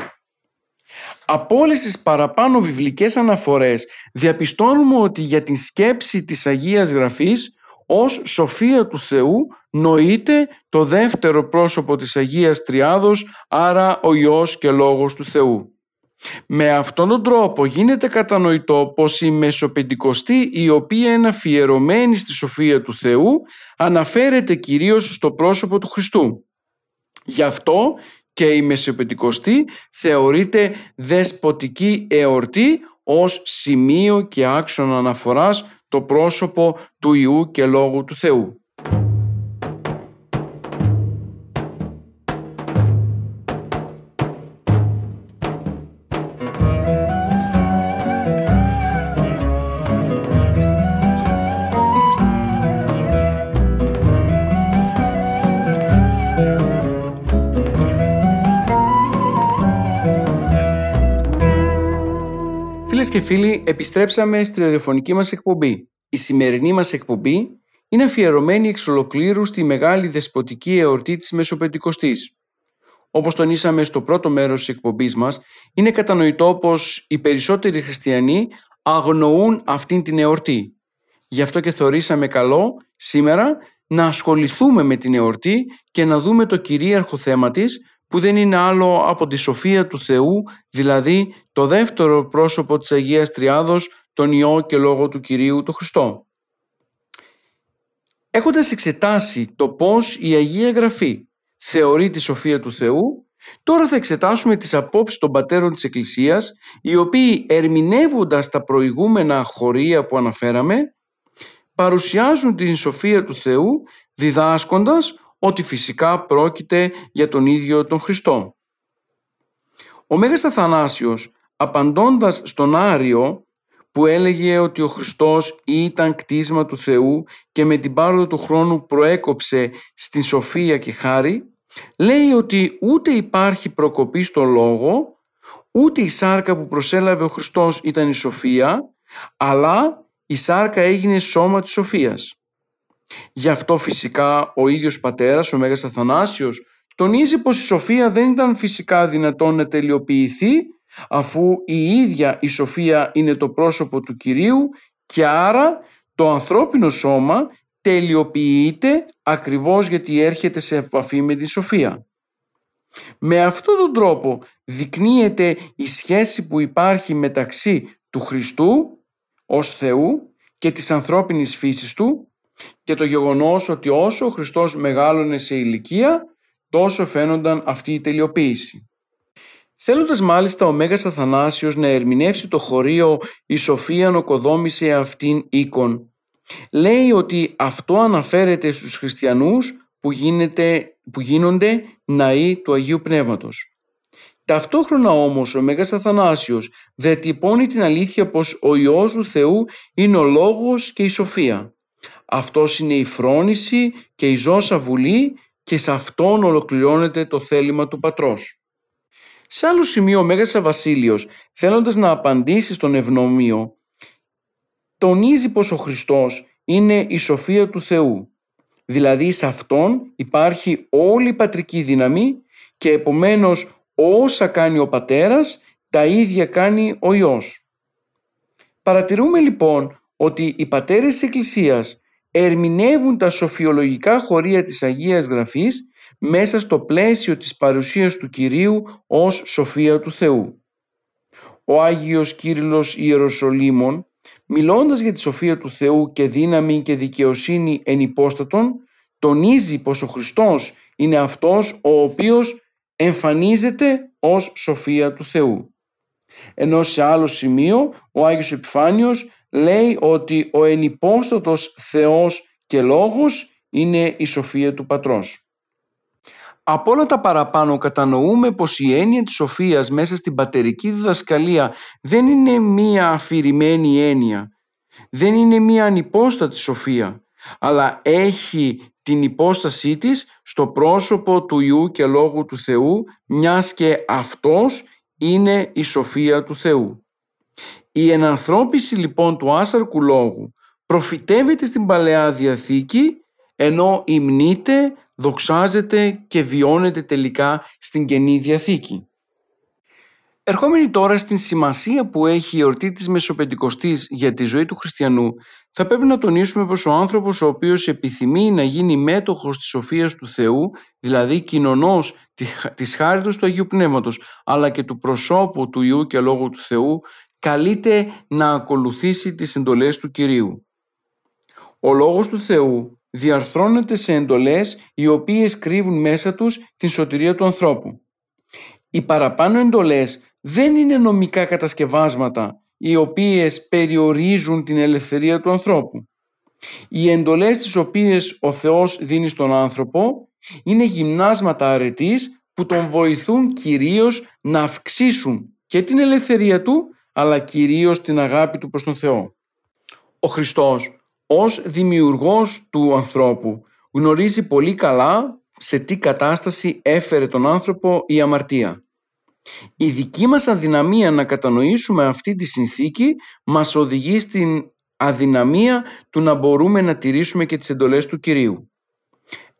Από όλες τις παραπάνω βιβλικές αναφορές διαπιστώνουμε ότι για την σκέψη της Αγίας Γραφής ως σοφία του Θεού νοείται το δεύτερο πρόσωπο της Αγίας Τριάδος, άρα ο Υιός και Λόγος του Θεού. Με αυτόν τον τρόπο γίνεται κατανοητό πως η Μεσοπεντηκοστή η οποία είναι αφιερωμένη στη σοφία του Θεού αναφέρεται κυρίως στο πρόσωπο του Χριστού. Γι' αυτό και η Μεσοπεντηκοστή θεωρείται δεσποτική εορτή ως σημείο και άξονα αναφοράς το πρόσωπο του Ιού και Λόγου του Θεού. Και φίλοι, επιστρέψαμε στη ραδιοφωνική μας εκπομπή. Η σημερινή μας εκπομπή είναι αφιερωμένη εξ ολοκλήρου στη μεγάλη δεσποτική εορτή της Μεσοπεντηκοστής. Όπως τονίσαμε στο πρώτο μέρος της εκπομπής μας, είναι κατανοητό πως οι περισσότεροι χριστιανοί αγνοούν αυτήν την εορτή. Γι' αυτό και θεωρήσαμε καλό σήμερα να ασχοληθούμε με την εορτή και να δούμε το κυρίαρχο θέμα της που δεν είναι άλλο από τη σοφία του Θεού, δηλαδή το δεύτερο πρόσωπο της Αγίας Τριάδος, τον Υιό και Λόγο του Κυρίου το Χριστό. Έχοντας εξετάσει το πώς η Αγία Γραφή θεωρεί τη σοφία του Θεού, τώρα θα εξετάσουμε τις απόψεις των πατέρων της Εκκλησίας, οι οποίοι ερμηνεύοντας τα προηγούμενα χωρία που αναφέραμε, παρουσιάζουν την σοφία του Θεού διδάσκοντας ότι φυσικά πρόκειται για τον ίδιο τον Χριστό. Ο Μέγας Αθανάσιος, απαντώντας στον Άριο που έλεγε ότι ο Χριστός ήταν κτίσμα του Θεού και με την πάροδο του χρόνου προέκοψε στην σοφία και χάρη, λέει ότι ούτε υπάρχει προκοπή στο λόγο, ούτε η σάρκα που προσέλαβε ο Χριστός ήταν η σοφία, αλλά η σάρκα έγινε σώμα της σοφίας. Γι' αυτό φυσικά ο ίδιος πατέρας, ο Μέγας Αθανάσιος, τονίζει πως η σοφία δεν ήταν φυσικά δυνατόν να τελειοποιηθεί αφού η ίδια η σοφία είναι το πρόσωπο του Κυρίου και άρα το ανθρώπινο σώμα τελειοποιείται ακριβώς γιατί έρχεται σε επαφή με τη σοφία. Με αυτόν τον τρόπο δεικνύεται η σχέση που υπάρχει μεταξύ του Χριστού ως Θεού και της ανθρώπινης φύσης του και το γεγονός ότι όσο ο Χριστός μεγάλωνε σε ηλικία τόσο φαίνονταν αυτή η τελειοποίηση. Θέλοντας μάλιστα ο Μέγας Αθανάσιος να ερμηνεύσει το χωρίο «Η Σοφία νοκοδόμησε αυτήν οίκον», λέει ότι αυτό αναφέρεται στους χριστιανούς που, γίνεται, που γίνονται ναοί του Αγίου Πνεύματος. Ταυτόχρονα όμως ο Μέγας Αθανάσιος διατυπώνει την αλήθεια πως ο Υιός του Θεού είναι ο Λόγος και η Σοφία. Αυτός είναι η φρόνηση και η ζώσα βουλή και σε αυτόν ολοκληρώνεται το θέλημα του πατρός. Σε άλλο σημείο ο Μέγας Βασίλειος θέλοντας να απαντήσει στον ευνομίο τονίζει πως ο Χριστός είναι η σοφία του Θεού. Δηλαδή σε Αυτόν υπάρχει όλη η πατρική δύναμη και επομένως όσα κάνει ο Πατέρας τα ίδια κάνει ο Υιός. Παρατηρούμε λοιπόν ότι οι πατέρες της Εκκλησίας ερμηνεύουν τα σοφιολογικά χωρία της Αγίας Γραφής μέσα στο πλαίσιο της παρουσίας του Κυρίου ως σοφία του Θεού. Ο Άγιος Κύριλλος Ιεροσολύμων, μιλώντας για τη σοφία του Θεού και δύναμη και δικαιοσύνη εν υπόστατον, τονίζει πως ο Χριστός είναι αυτός ο οποίος εμφανίζεται ως σοφία του Θεού. Ενώ σε άλλο σημείο ο Άγιος Επιφάνιος λέει ότι ο ενυπόστατος Θεός και Λόγος είναι η σοφία του Πατρός. Από όλα τα παραπάνω κατανοούμε πως η έννοια της σοφίας μέσα στην πατερική διδασκαλία δεν είναι μία αφηρημένη έννοια, δεν είναι μία ανυπόστατη σοφία, αλλά έχει την υπόστασή της στο πρόσωπο του Ιού και Λόγου του Θεού, μιας και Αυτός είναι η σοφία του Θεού. Η ενανθρώπιση λοιπόν του άσαρκου λόγου προφητεύεται στην Παλαιά Διαθήκη ενώ υμνείται, δοξάζεται και βιώνεται τελικά στην Καινή Διαθήκη. Ερχόμενοι τώρα στην σημασία που έχει η εορτή της Μεσοπεντηκοστής για τη ζωή του χριστιανού, θα πρέπει να τονίσουμε πως ο άνθρωπος ο οποίος επιθυμεί να γίνει μέτοχος της σοφίας του Θεού, δηλαδή κοινωνός της χάριτος του Αγίου Πνεύματος, αλλά και του προσώπου του Ιού και Λόγου του Θεού, καλείται να ακολουθήσει τις εντολές του Κυρίου. Ο Λόγος του Θεού διαρθρώνεται σε εντολές οι οποίες κρύβουν μέσα τους την σωτηρία του ανθρώπου. Οι παραπάνω εντολές δεν είναι νομικά κατασκευάσματα οι οποίες περιορίζουν την ελευθερία του ανθρώπου. Οι εντολές τις οποίες ο Θεός δίνει στον άνθρωπο είναι γυμνάσματα αρετής που τον βοηθούν κυρίως να αυξήσουν και την ελευθερία του αλλά κυρίως την αγάπη του προς τον Θεό. Ο Χριστός ως δημιουργός του ανθρώπου γνωρίζει πολύ καλά σε τι κατάσταση έφερε τον άνθρωπο η αμαρτία. Η δική μας αδυναμία να κατανοήσουμε αυτή τη συνθήκη μας οδηγεί στην αδυναμία του να μπορούμε να τηρήσουμε και τις εντολές του Κυρίου.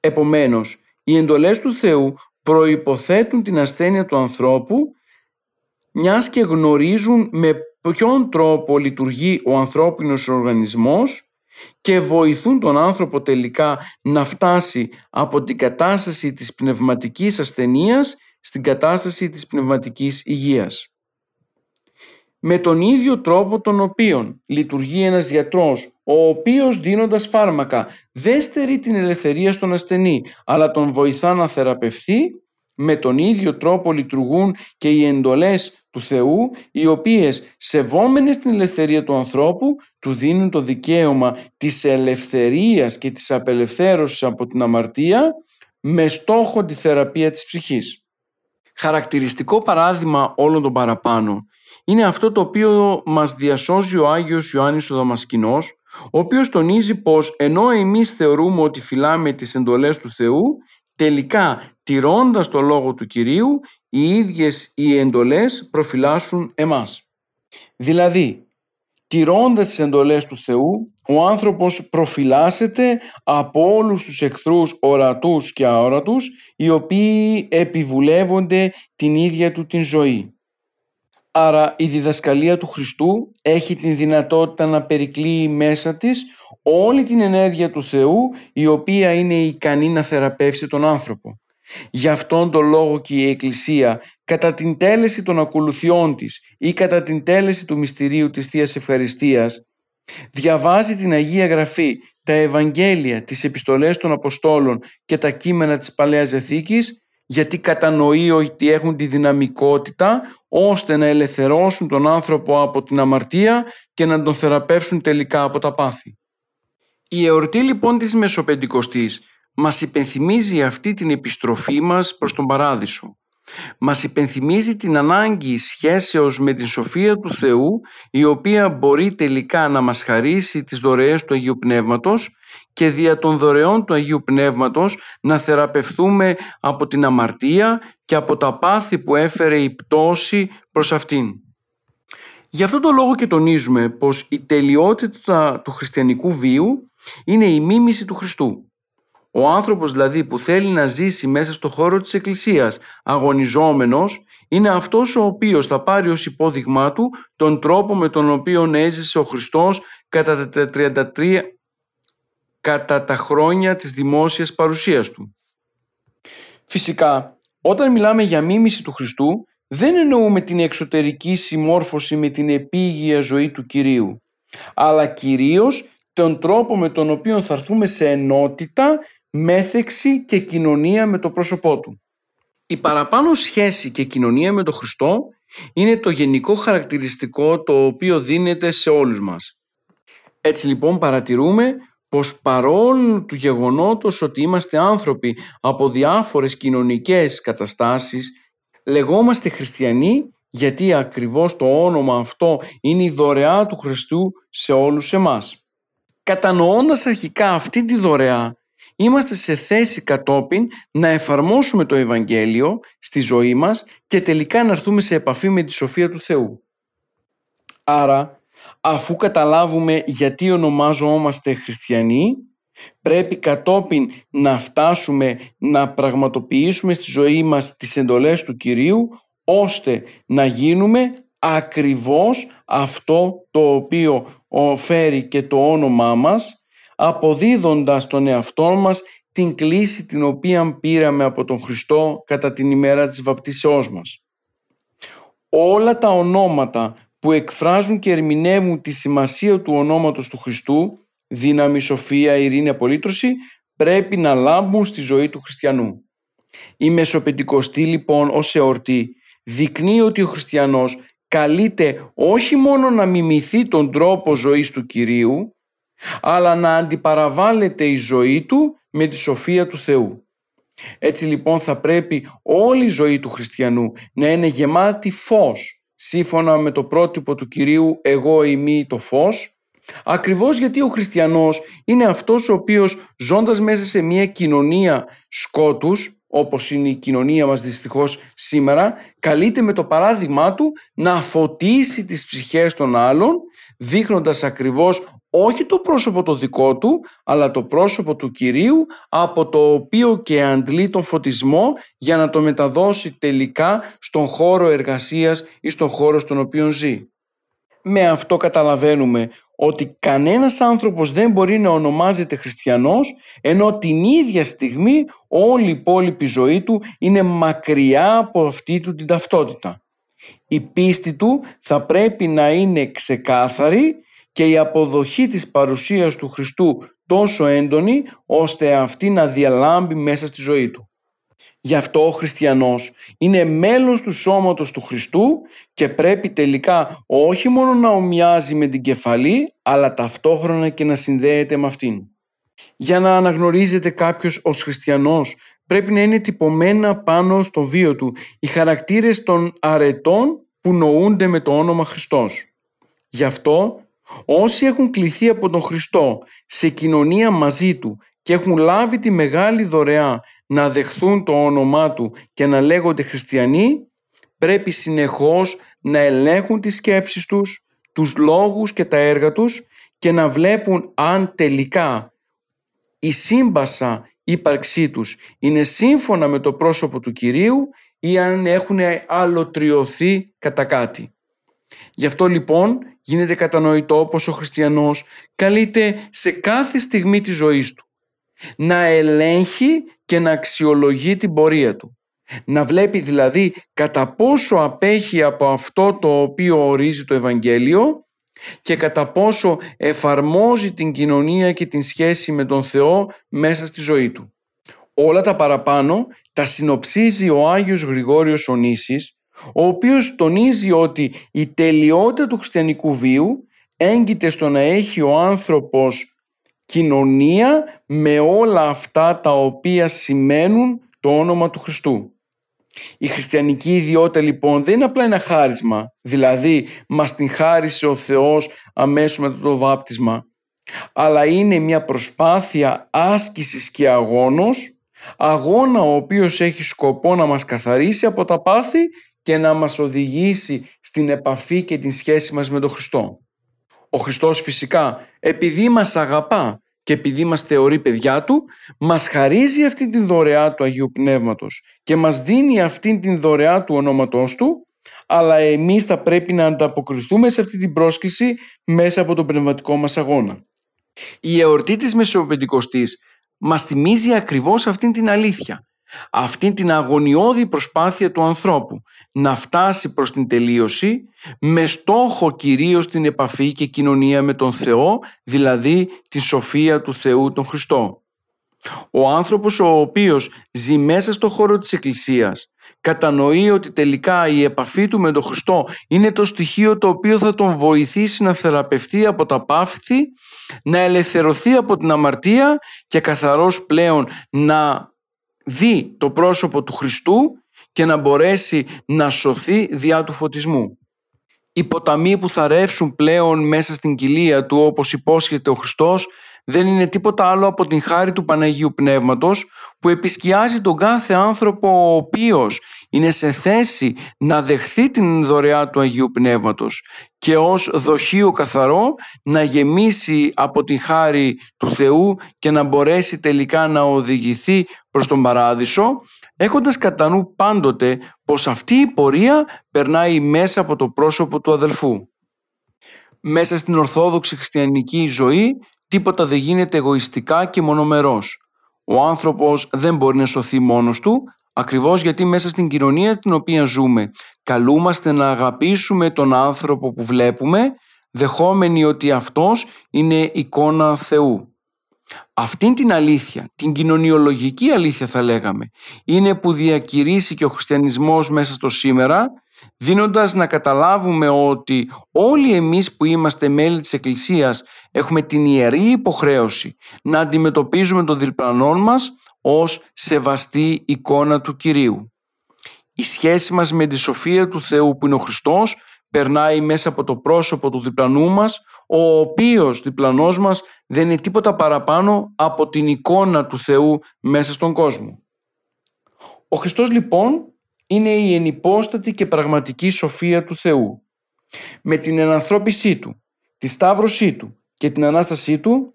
Επομένως, οι εντολές του Θεού προϋποθέτουν την ασθένεια του ανθρώπου μιας και γνωρίζουν με ποιον τρόπο λειτουργεί ο ανθρώπινος οργανισμός και βοηθούν τον άνθρωπο τελικά να φτάσει από την κατάσταση της πνευματικής ασθενείας στην κατάσταση της πνευματικής υγείας. Με τον ίδιο τρόπο τον οποίον λειτουργεί ένας γιατρός, ο οποίος δίνοντας φάρμακα δεν στερεί την ελευθερία στον ασθενή, αλλά τον βοηθά να θεραπευθεί, με τον ίδιο τρόπο λειτουργούν και οι εντολές του Θεού, οι οποίες σεβόμενες την ελευθερία του ανθρώπου, του δίνουν το δικαίωμα της ελευθερίας και της απελευθέρωσης από την αμαρτία, με στόχο τη θεραπεία της ψυχής. Χαρακτηριστικό παράδειγμα όλων των παραπάνω είναι αυτό το οποίο μας διασώζει ο Άγιος Ιωάννης ο Δαμασκηνός, ο οποίος τονίζει πως ενώ εμείς θεωρούμε ότι φυλάμε τις εντολές του Θεού, τελικά τηρώντας το λόγο του Κυρίου, οι ίδιες οι εντολές προφυλάσσουν εμάς. Δηλαδή, τηρώντας τις εντολές του Θεού, ο άνθρωπος προφυλάσσεται από όλους τους εχθρούς ορατούς και αόρατους, οι οποίοι επιβουλεύονται την ίδια του την ζωή. Άρα η διδασκαλία του Χριστού έχει την δυνατότητα να περικλείει μέσα της όλη την ενέργεια του Θεού η οποία είναι ικανή να θεραπεύσει τον άνθρωπο. Γι' αυτόν τον λόγο και η Εκκλησία κατά την τέλεση των ακολουθιών της ή κατά την τέλεση του μυστηρίου της Θείας Ευχαριστίας διαβάζει την Αγία Γραφή, τα Ευαγγέλια, τις επιστολές των Αποστόλων και τα κείμενα της Παλαιάς Διαθήκης γιατί κατανοεί ότι έχουν τη δυναμικότητα ώστε να ελευθερώσουν τον άνθρωπο από την αμαρτία και να τον θεραπεύσουν τελικά από τα πάθη. Η εορτή λοιπόν της Μεσοπεντηκοστής μας υπενθυμίζει αυτή την επιστροφή μας προς τον Παράδεισο. Μας υπενθυμίζει την ανάγκη σχέσεως με την σοφία του Θεού η οποία μπορεί τελικά να μας χαρίσει τις δωρεές του Αγίου Πνεύματος και δια των δωρεών του Αγίου Πνεύματος να θεραπευθούμε από την αμαρτία και από τα πάθη που έφερε η πτώση προς αυτήν. Γι' αυτό το λόγο και τονίζουμε πως η τελειότητα του χριστιανικού βίου είναι η μίμηση του Χριστού. Ο άνθρωπος δηλαδή που θέλει να ζήσει μέσα στο χώρο της Εκκλησίας αγωνιζόμενος είναι αυτός ο οποίος θα πάρει ως υπόδειγμά του τον τρόπο με τον οποίο έζησε ο Χριστός κατά τα 33 κατά τα χρόνια της δημόσιας παρουσίας του. Φυσικά, όταν μιλάμε για μίμηση του Χριστού, δεν εννοούμε την εξωτερική συμμόρφωση με την επίγεια ζωή του Κυρίου, αλλά κυρίως τον τρόπο με τον οποίο θα έρθουμε σε ενότητα, μέθεξη και κοινωνία με το πρόσωπό Του. Η παραπάνω σχέση και κοινωνία με τον Χριστό είναι το γενικό χαρακτηριστικό το οποίο δίνεται σε όλους μας. Έτσι λοιπόν παρατηρούμε πως παρόλο του γεγονότος ότι είμαστε άνθρωποι από διάφορες κοινωνικές καταστάσεις, λεγόμαστε χριστιανοί γιατί ακριβώς το όνομα αυτό είναι η δωρεά του Χριστού σε όλους εμάς. Κατανοώντας αρχικά αυτή τη δωρεά, είμαστε σε θέση κατόπιν να εφαρμόσουμε το Ευαγγέλιο στη ζωή μας και τελικά να έρθουμε σε επαφή με τη σοφία του Θεού. Άρα, αφού καταλάβουμε γιατί ονομάζομαστε χριστιανοί, πρέπει κατόπιν να φτάσουμε να πραγματοποιήσουμε στη ζωή μας τις εντολές του Κυρίου, ώστε να γίνουμε ακριβώς αυτό το οποίο φέρει και το όνομά μας, αποδίδοντας τον εαυτό μας την κλίση την οποία πήραμε από τον Χριστό κατά την ημέρα της βαπτίσεώς μας. Όλα τα ονόματα που εκφράζουν και ερμηνεύουν τη σημασία του ονόματος του Χριστού, δύναμη, σοφία, ειρήνη, απολύτρωση, πρέπει να λάμπουν στη ζωή του χριστιανού. Η Μεσοπεντηκοστή λοιπόν ως εορτή δεικνύει ότι ο χριστιανός καλείται όχι μόνο να μιμηθεί τον τρόπο ζωής του Κυρίου, αλλά να αντιπαραβάλλεται η ζωή του με τη σοφία του Θεού. Έτσι λοιπόν θα πρέπει όλη η ζωή του χριστιανού να είναι γεμάτη φως, σύμφωνα με το πρότυπο του Κυρίου «Εγώ ημί το φως», ακριβώς γιατί ο χριστιανός είναι αυτός ο οποίος ζώντας μέσα σε μια κοινωνία σκότους, όπως είναι η κοινωνία μας δυστυχώς σήμερα, καλείται με το παράδειγμά του να φωτίσει τις ψυχές των άλλων, δείχνοντας ακριβώς όχι το πρόσωπο το δικό του, αλλά το πρόσωπο του Κυρίου, από το οποίο και αντλεί τον φωτισμό για να το μεταδώσει τελικά στον χώρο εργασίας ή στον χώρο στον οποίο ζει. Με αυτό καταλαβαίνουμε ότι κανένας άνθρωπος δεν μπορεί να ονομάζεται χριστιανός ενώ την ίδια στιγμή όλη η υπόλοιπη ζωή του είναι μακριά από αυτή του την ταυτότητα. Η πίστη του θα πρέπει να είναι ξεκάθαρη και η αποδοχή της παρουσίας του Χριστού τόσο έντονη ώστε αυτή να διαλάμπει μέσα στη ζωή του. Γι' αυτό ο χριστιανός είναι μέλος του σώματος του Χριστού και πρέπει τελικά όχι μόνο να ομοιάζει με την κεφαλή αλλά ταυτόχρονα και να συνδέεται με αυτήν. Για να αναγνωρίζεται κάποιος ως χριστιανός πρέπει να είναι τυπωμένα πάνω στο βίο του οι χαρακτήρες των αρετών που νοούνται με το όνομα Χριστός. Γι' αυτό όσοι έχουν κληθεί από τον Χριστό σε κοινωνία μαζί Του και έχουν λάβει τη μεγάλη δωρεά να δεχθούν το όνομά Του και να λέγονται χριστιανοί, πρέπει συνεχώς να ελέγχουν τις σκέψεις τους, τους λόγους και τα έργα τους και να βλέπουν αν τελικά η σύμπασα ύπαρξή τους είναι σύμφωνα με το πρόσωπο του Κυρίου ή αν έχουν αλλοτριωθεί κατά κάτι. Γι' αυτό λοιπόν γίνεται κατανοητό πως ο χριστιανός καλείται σε κάθε στιγμή της ζωής του να ελέγχει και να αξιολογεί την πορεία του. Να βλέπει δηλαδή κατά πόσο απέχει από αυτό το οποίο ορίζει το Ευαγγέλιο και κατά πόσο εφαρμόζει την κοινωνία και την σχέση με τον Θεό μέσα στη ζωή του. Όλα τα παραπάνω τα συνοψίζει ο Άγιος Γρηγόριος Ονήσης, ο οποίος τονίζει ότι η τελειότητα του χριστιανικού βίου έγκυται στο να έχει ο άνθρωπος κοινωνία με όλα αυτά τα οποία σημαίνουν το όνομα του Χριστού. Η χριστιανική ιδιότητα λοιπόν δεν είναι απλά ένα χάρισμα, δηλαδή μας την χάρισε ο Θεός αμέσως μετά το βάπτισμα, αλλά είναι μια προσπάθεια άσκησης και αγώνος, αγώνα ο οποίος έχει σκοπό να μας καθαρίσει από τα πάθη και να μας οδηγήσει στην επαφή και την σχέση μας με τον Χριστό. Ο Χριστός φυσικά επειδή μας αγαπά και επειδή μας θεωρεί παιδιά του, μας χαρίζει αυτή την δωρεά του Αγίου Πνεύματος και μας δίνει αυτή την δωρεά του ονόματός του, αλλά εμείς θα πρέπει να ανταποκριθούμε σε αυτή την πρόσκληση μέσα από τον πνευματικό μας αγώνα. Η εορτή της Μεσοπεντηκοστής μας θυμίζει ακριβώς αυτήν την αλήθεια αυτή την αγωνιώδη προσπάθεια του ανθρώπου να φτάσει προς την τελείωση με στόχο κυρίως την επαφή και κοινωνία με τον Θεό, δηλαδή τη σοφία του Θεού τον Χριστό. Ο άνθρωπος ο οποίος ζει μέσα στο χώρο της Εκκλησίας κατανοεί ότι τελικά η επαφή του με τον Χριστό είναι το στοιχείο το οποίο θα τον βοηθήσει να θεραπευτεί από τα πάθη, να ελευθερωθεί από την αμαρτία και καθαρός πλέον να δει το πρόσωπο του Χριστού και να μπορέσει να σωθεί διά του φωτισμού. Οι ποταμοί που θα ρεύσουν πλέον μέσα στην κοιλία του όπως υπόσχεται ο Χριστός δεν είναι τίποτα άλλο από την χάρη του Παναγίου Πνεύματος που επισκιάζει τον κάθε άνθρωπο ο οποίος είναι σε θέση να δεχθεί την δωρεά του Αγίου Πνεύματος και ως δοχείο καθαρό να γεμίσει από τη χάρη του Θεού και να μπορέσει τελικά να οδηγηθεί προς τον Παράδεισο έχοντας κατά νου πάντοτε πως αυτή η πορεία περνάει μέσα από το πρόσωπο του αδελφού. Μέσα στην Ορθόδοξη Χριστιανική ζωή τίποτα δεν γίνεται εγωιστικά και μονομερός. Ο άνθρωπος δεν μπορεί να σωθεί μόνος του, ακριβώς γιατί μέσα στην κοινωνία την οποία ζούμε καλούμαστε να αγαπήσουμε τον άνθρωπο που βλέπουμε, δεχόμενοι ότι αυτός είναι εικόνα Θεού. Αυτήν την αλήθεια, την κοινωνιολογική αλήθεια θα λέγαμε, είναι που διακηρύσει και ο χριστιανισμός μέσα στο σήμερα δίνοντας να καταλάβουμε ότι όλοι εμείς που είμαστε μέλη της Εκκλησίας έχουμε την ιερή υποχρέωση να αντιμετωπίζουμε τον διπλανό μας ως σεβαστή εικόνα του Κυρίου. Η σχέση μας με τη σοφία του Θεού που είναι ο Χριστός περνάει μέσα από το πρόσωπο του διπλανού μας, ο οποίος διπλανός μας δεν είναι τίποτα παραπάνω από την εικόνα του Θεού μέσα στον κόσμο. Ο Χριστός λοιπόν είναι η ενυπόστατη και πραγματική σοφία του Θεού. Με την ενανθρώπισή Του, τη σταύρωσή Του και την Ανάστασή Του,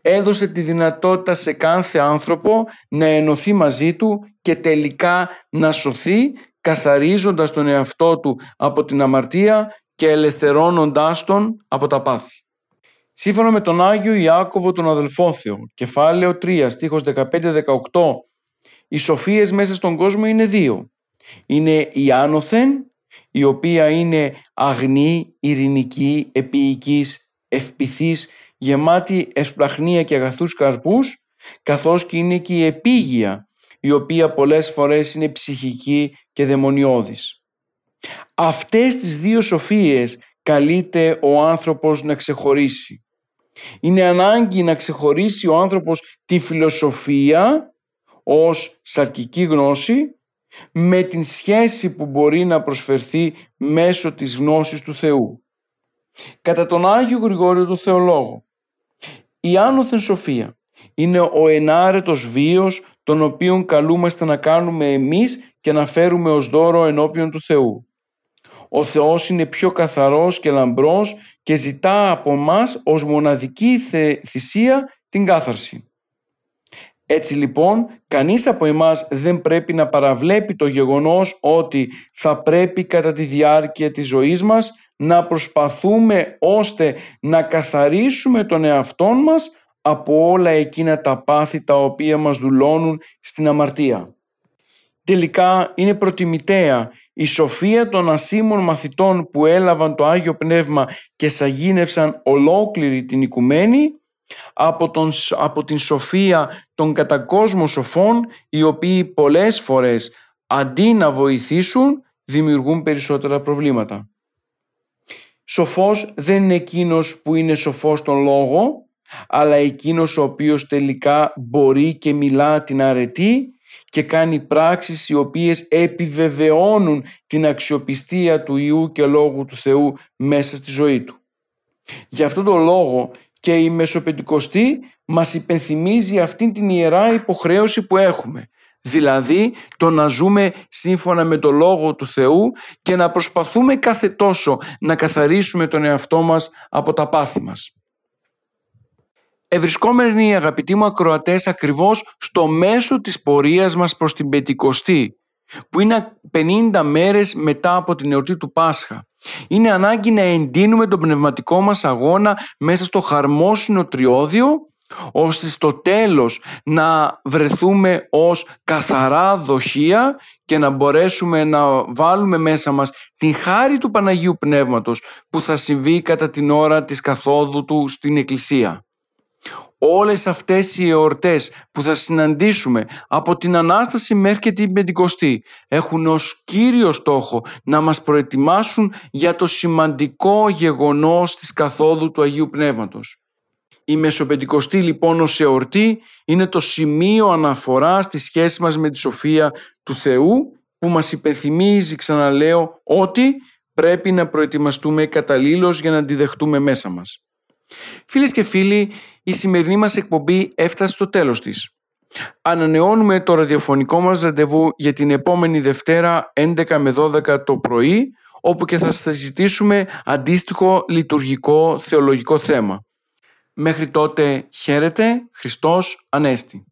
έδωσε τη δυνατότητα σε κάθε άνθρωπο να ενωθεί μαζί Του και τελικά να σωθεί καθαρίζοντας τον εαυτό του από την αμαρτία και ελευθερώνοντάς τον από τα πάθη. Σύμφωνα με τον Άγιο Ιάκωβο τον Αδελφόθεο, κεφάλαιο 3, στίχος 15-18, οι σοφίες μέσα στον κόσμο είναι δύο. Είναι η άνωθεν, η οποία είναι αγνή, ειρηνική, επίοικης, ευπηθής, γεμάτη εσπλαχνία και αγαθούς καρπούς, καθώς και είναι και η επίγεια, η οποία πολλές φορές είναι ψυχική και δαιμονιώδης. Αυτές τις δύο σοφίες καλείται ο άνθρωπος να ξεχωρίσει. Είναι ανάγκη να ξεχωρίσει ο άνθρωπος τη φιλοσοφία ως σαρκική γνώση με την σχέση που μπορεί να προσφερθεί μέσω της γνώσης του Θεού. Κατά τον Άγιο Γρηγόριο του Θεολόγο, η άνωθεν σοφία είναι ο ενάρετος βίος τον οποίον καλούμαστε να κάνουμε εμείς και να φέρουμε ως δώρο ενώπιον του Θεού. Ο Θεός είναι πιο καθαρός και λαμπρός και ζητά από μας ως μοναδική θυσία την κάθαρση. Έτσι λοιπόν, κανείς από εμάς δεν πρέπει να παραβλέπει το γεγονός ότι θα πρέπει κατά τη διάρκεια της ζωής μας να προσπαθούμε ώστε να καθαρίσουμε τον εαυτό μας από όλα εκείνα τα πάθη τα οποία μας δουλώνουν στην αμαρτία. Τελικά είναι προτιμητέα η σοφία των ασήμων μαθητών που έλαβαν το Άγιο Πνεύμα και σαγίνευσαν ολόκληρη την οικουμένη από, τον, από την σοφία των κατακόσμων σοφών οι οποίοι πολλές φορές αντί να βοηθήσουν δημιουργούν περισσότερα προβλήματα. Σοφός δεν είναι εκείνος που είναι σοφός στον λόγο αλλά εκείνος ο οποίος τελικά μπορεί και μιλά την αρετή και κάνει πράξεις οι οποίες επιβεβαιώνουν την αξιοπιστία του Ιού και Λόγου του Θεού μέσα στη ζωή του. Γι' αυτόν τον λόγο και η Μεσοπεντηκοστή μας υπενθυμίζει αυτήν την ιερά υποχρέωση που έχουμε. Δηλαδή το να ζούμε σύμφωνα με το Λόγο του Θεού και να προσπαθούμε κάθε τόσο να καθαρίσουμε τον εαυτό μας από τα πάθη μας. Ευρισκόμενοι αγαπητοί μου ακροατές ακριβώς στο μέσο της πορείας μας προς την Πεντηκοστή που είναι 50 μέρες μετά από την εορτή του Πάσχα. Είναι ανάγκη να εντείνουμε τον πνευματικό μας αγώνα μέσα στο χαρμόσυνο τριώδιο ώστε στο τέλος να βρεθούμε ως καθαρά δοχεία και να μπορέσουμε να βάλουμε μέσα μας την χάρη του Παναγίου Πνεύματος που θα συμβεί κατά την ώρα της καθόδου του στην Εκκλησία όλες αυτές οι εορτές που θα συναντήσουμε από την Ανάσταση μέχρι και την Πεντηκοστή έχουν ως κύριο στόχο να μας προετοιμάσουν για το σημαντικό γεγονός της καθόδου του Αγίου Πνεύματος. Η Μεσοπεντηκοστή λοιπόν ως εορτή είναι το σημείο αναφοράς στη σχέση μας με τη σοφία του Θεού που μας υπενθυμίζει ξαναλέω ότι πρέπει να προετοιμαστούμε καταλήλως για να τη δεχτούμε μέσα μας. Φίλες και φίλοι, η σημερινή μας εκπομπή έφτασε στο τέλος της. Ανανεώνουμε το ραδιοφωνικό μας ραντεβού για την επόμενη Δευτέρα 11 με 12 το πρωί, όπου και θα συζητήσουμε αντίστοιχο λειτουργικό θεολογικό θέμα. Μέχρι τότε χαίρετε, Χριστός Ανέστη.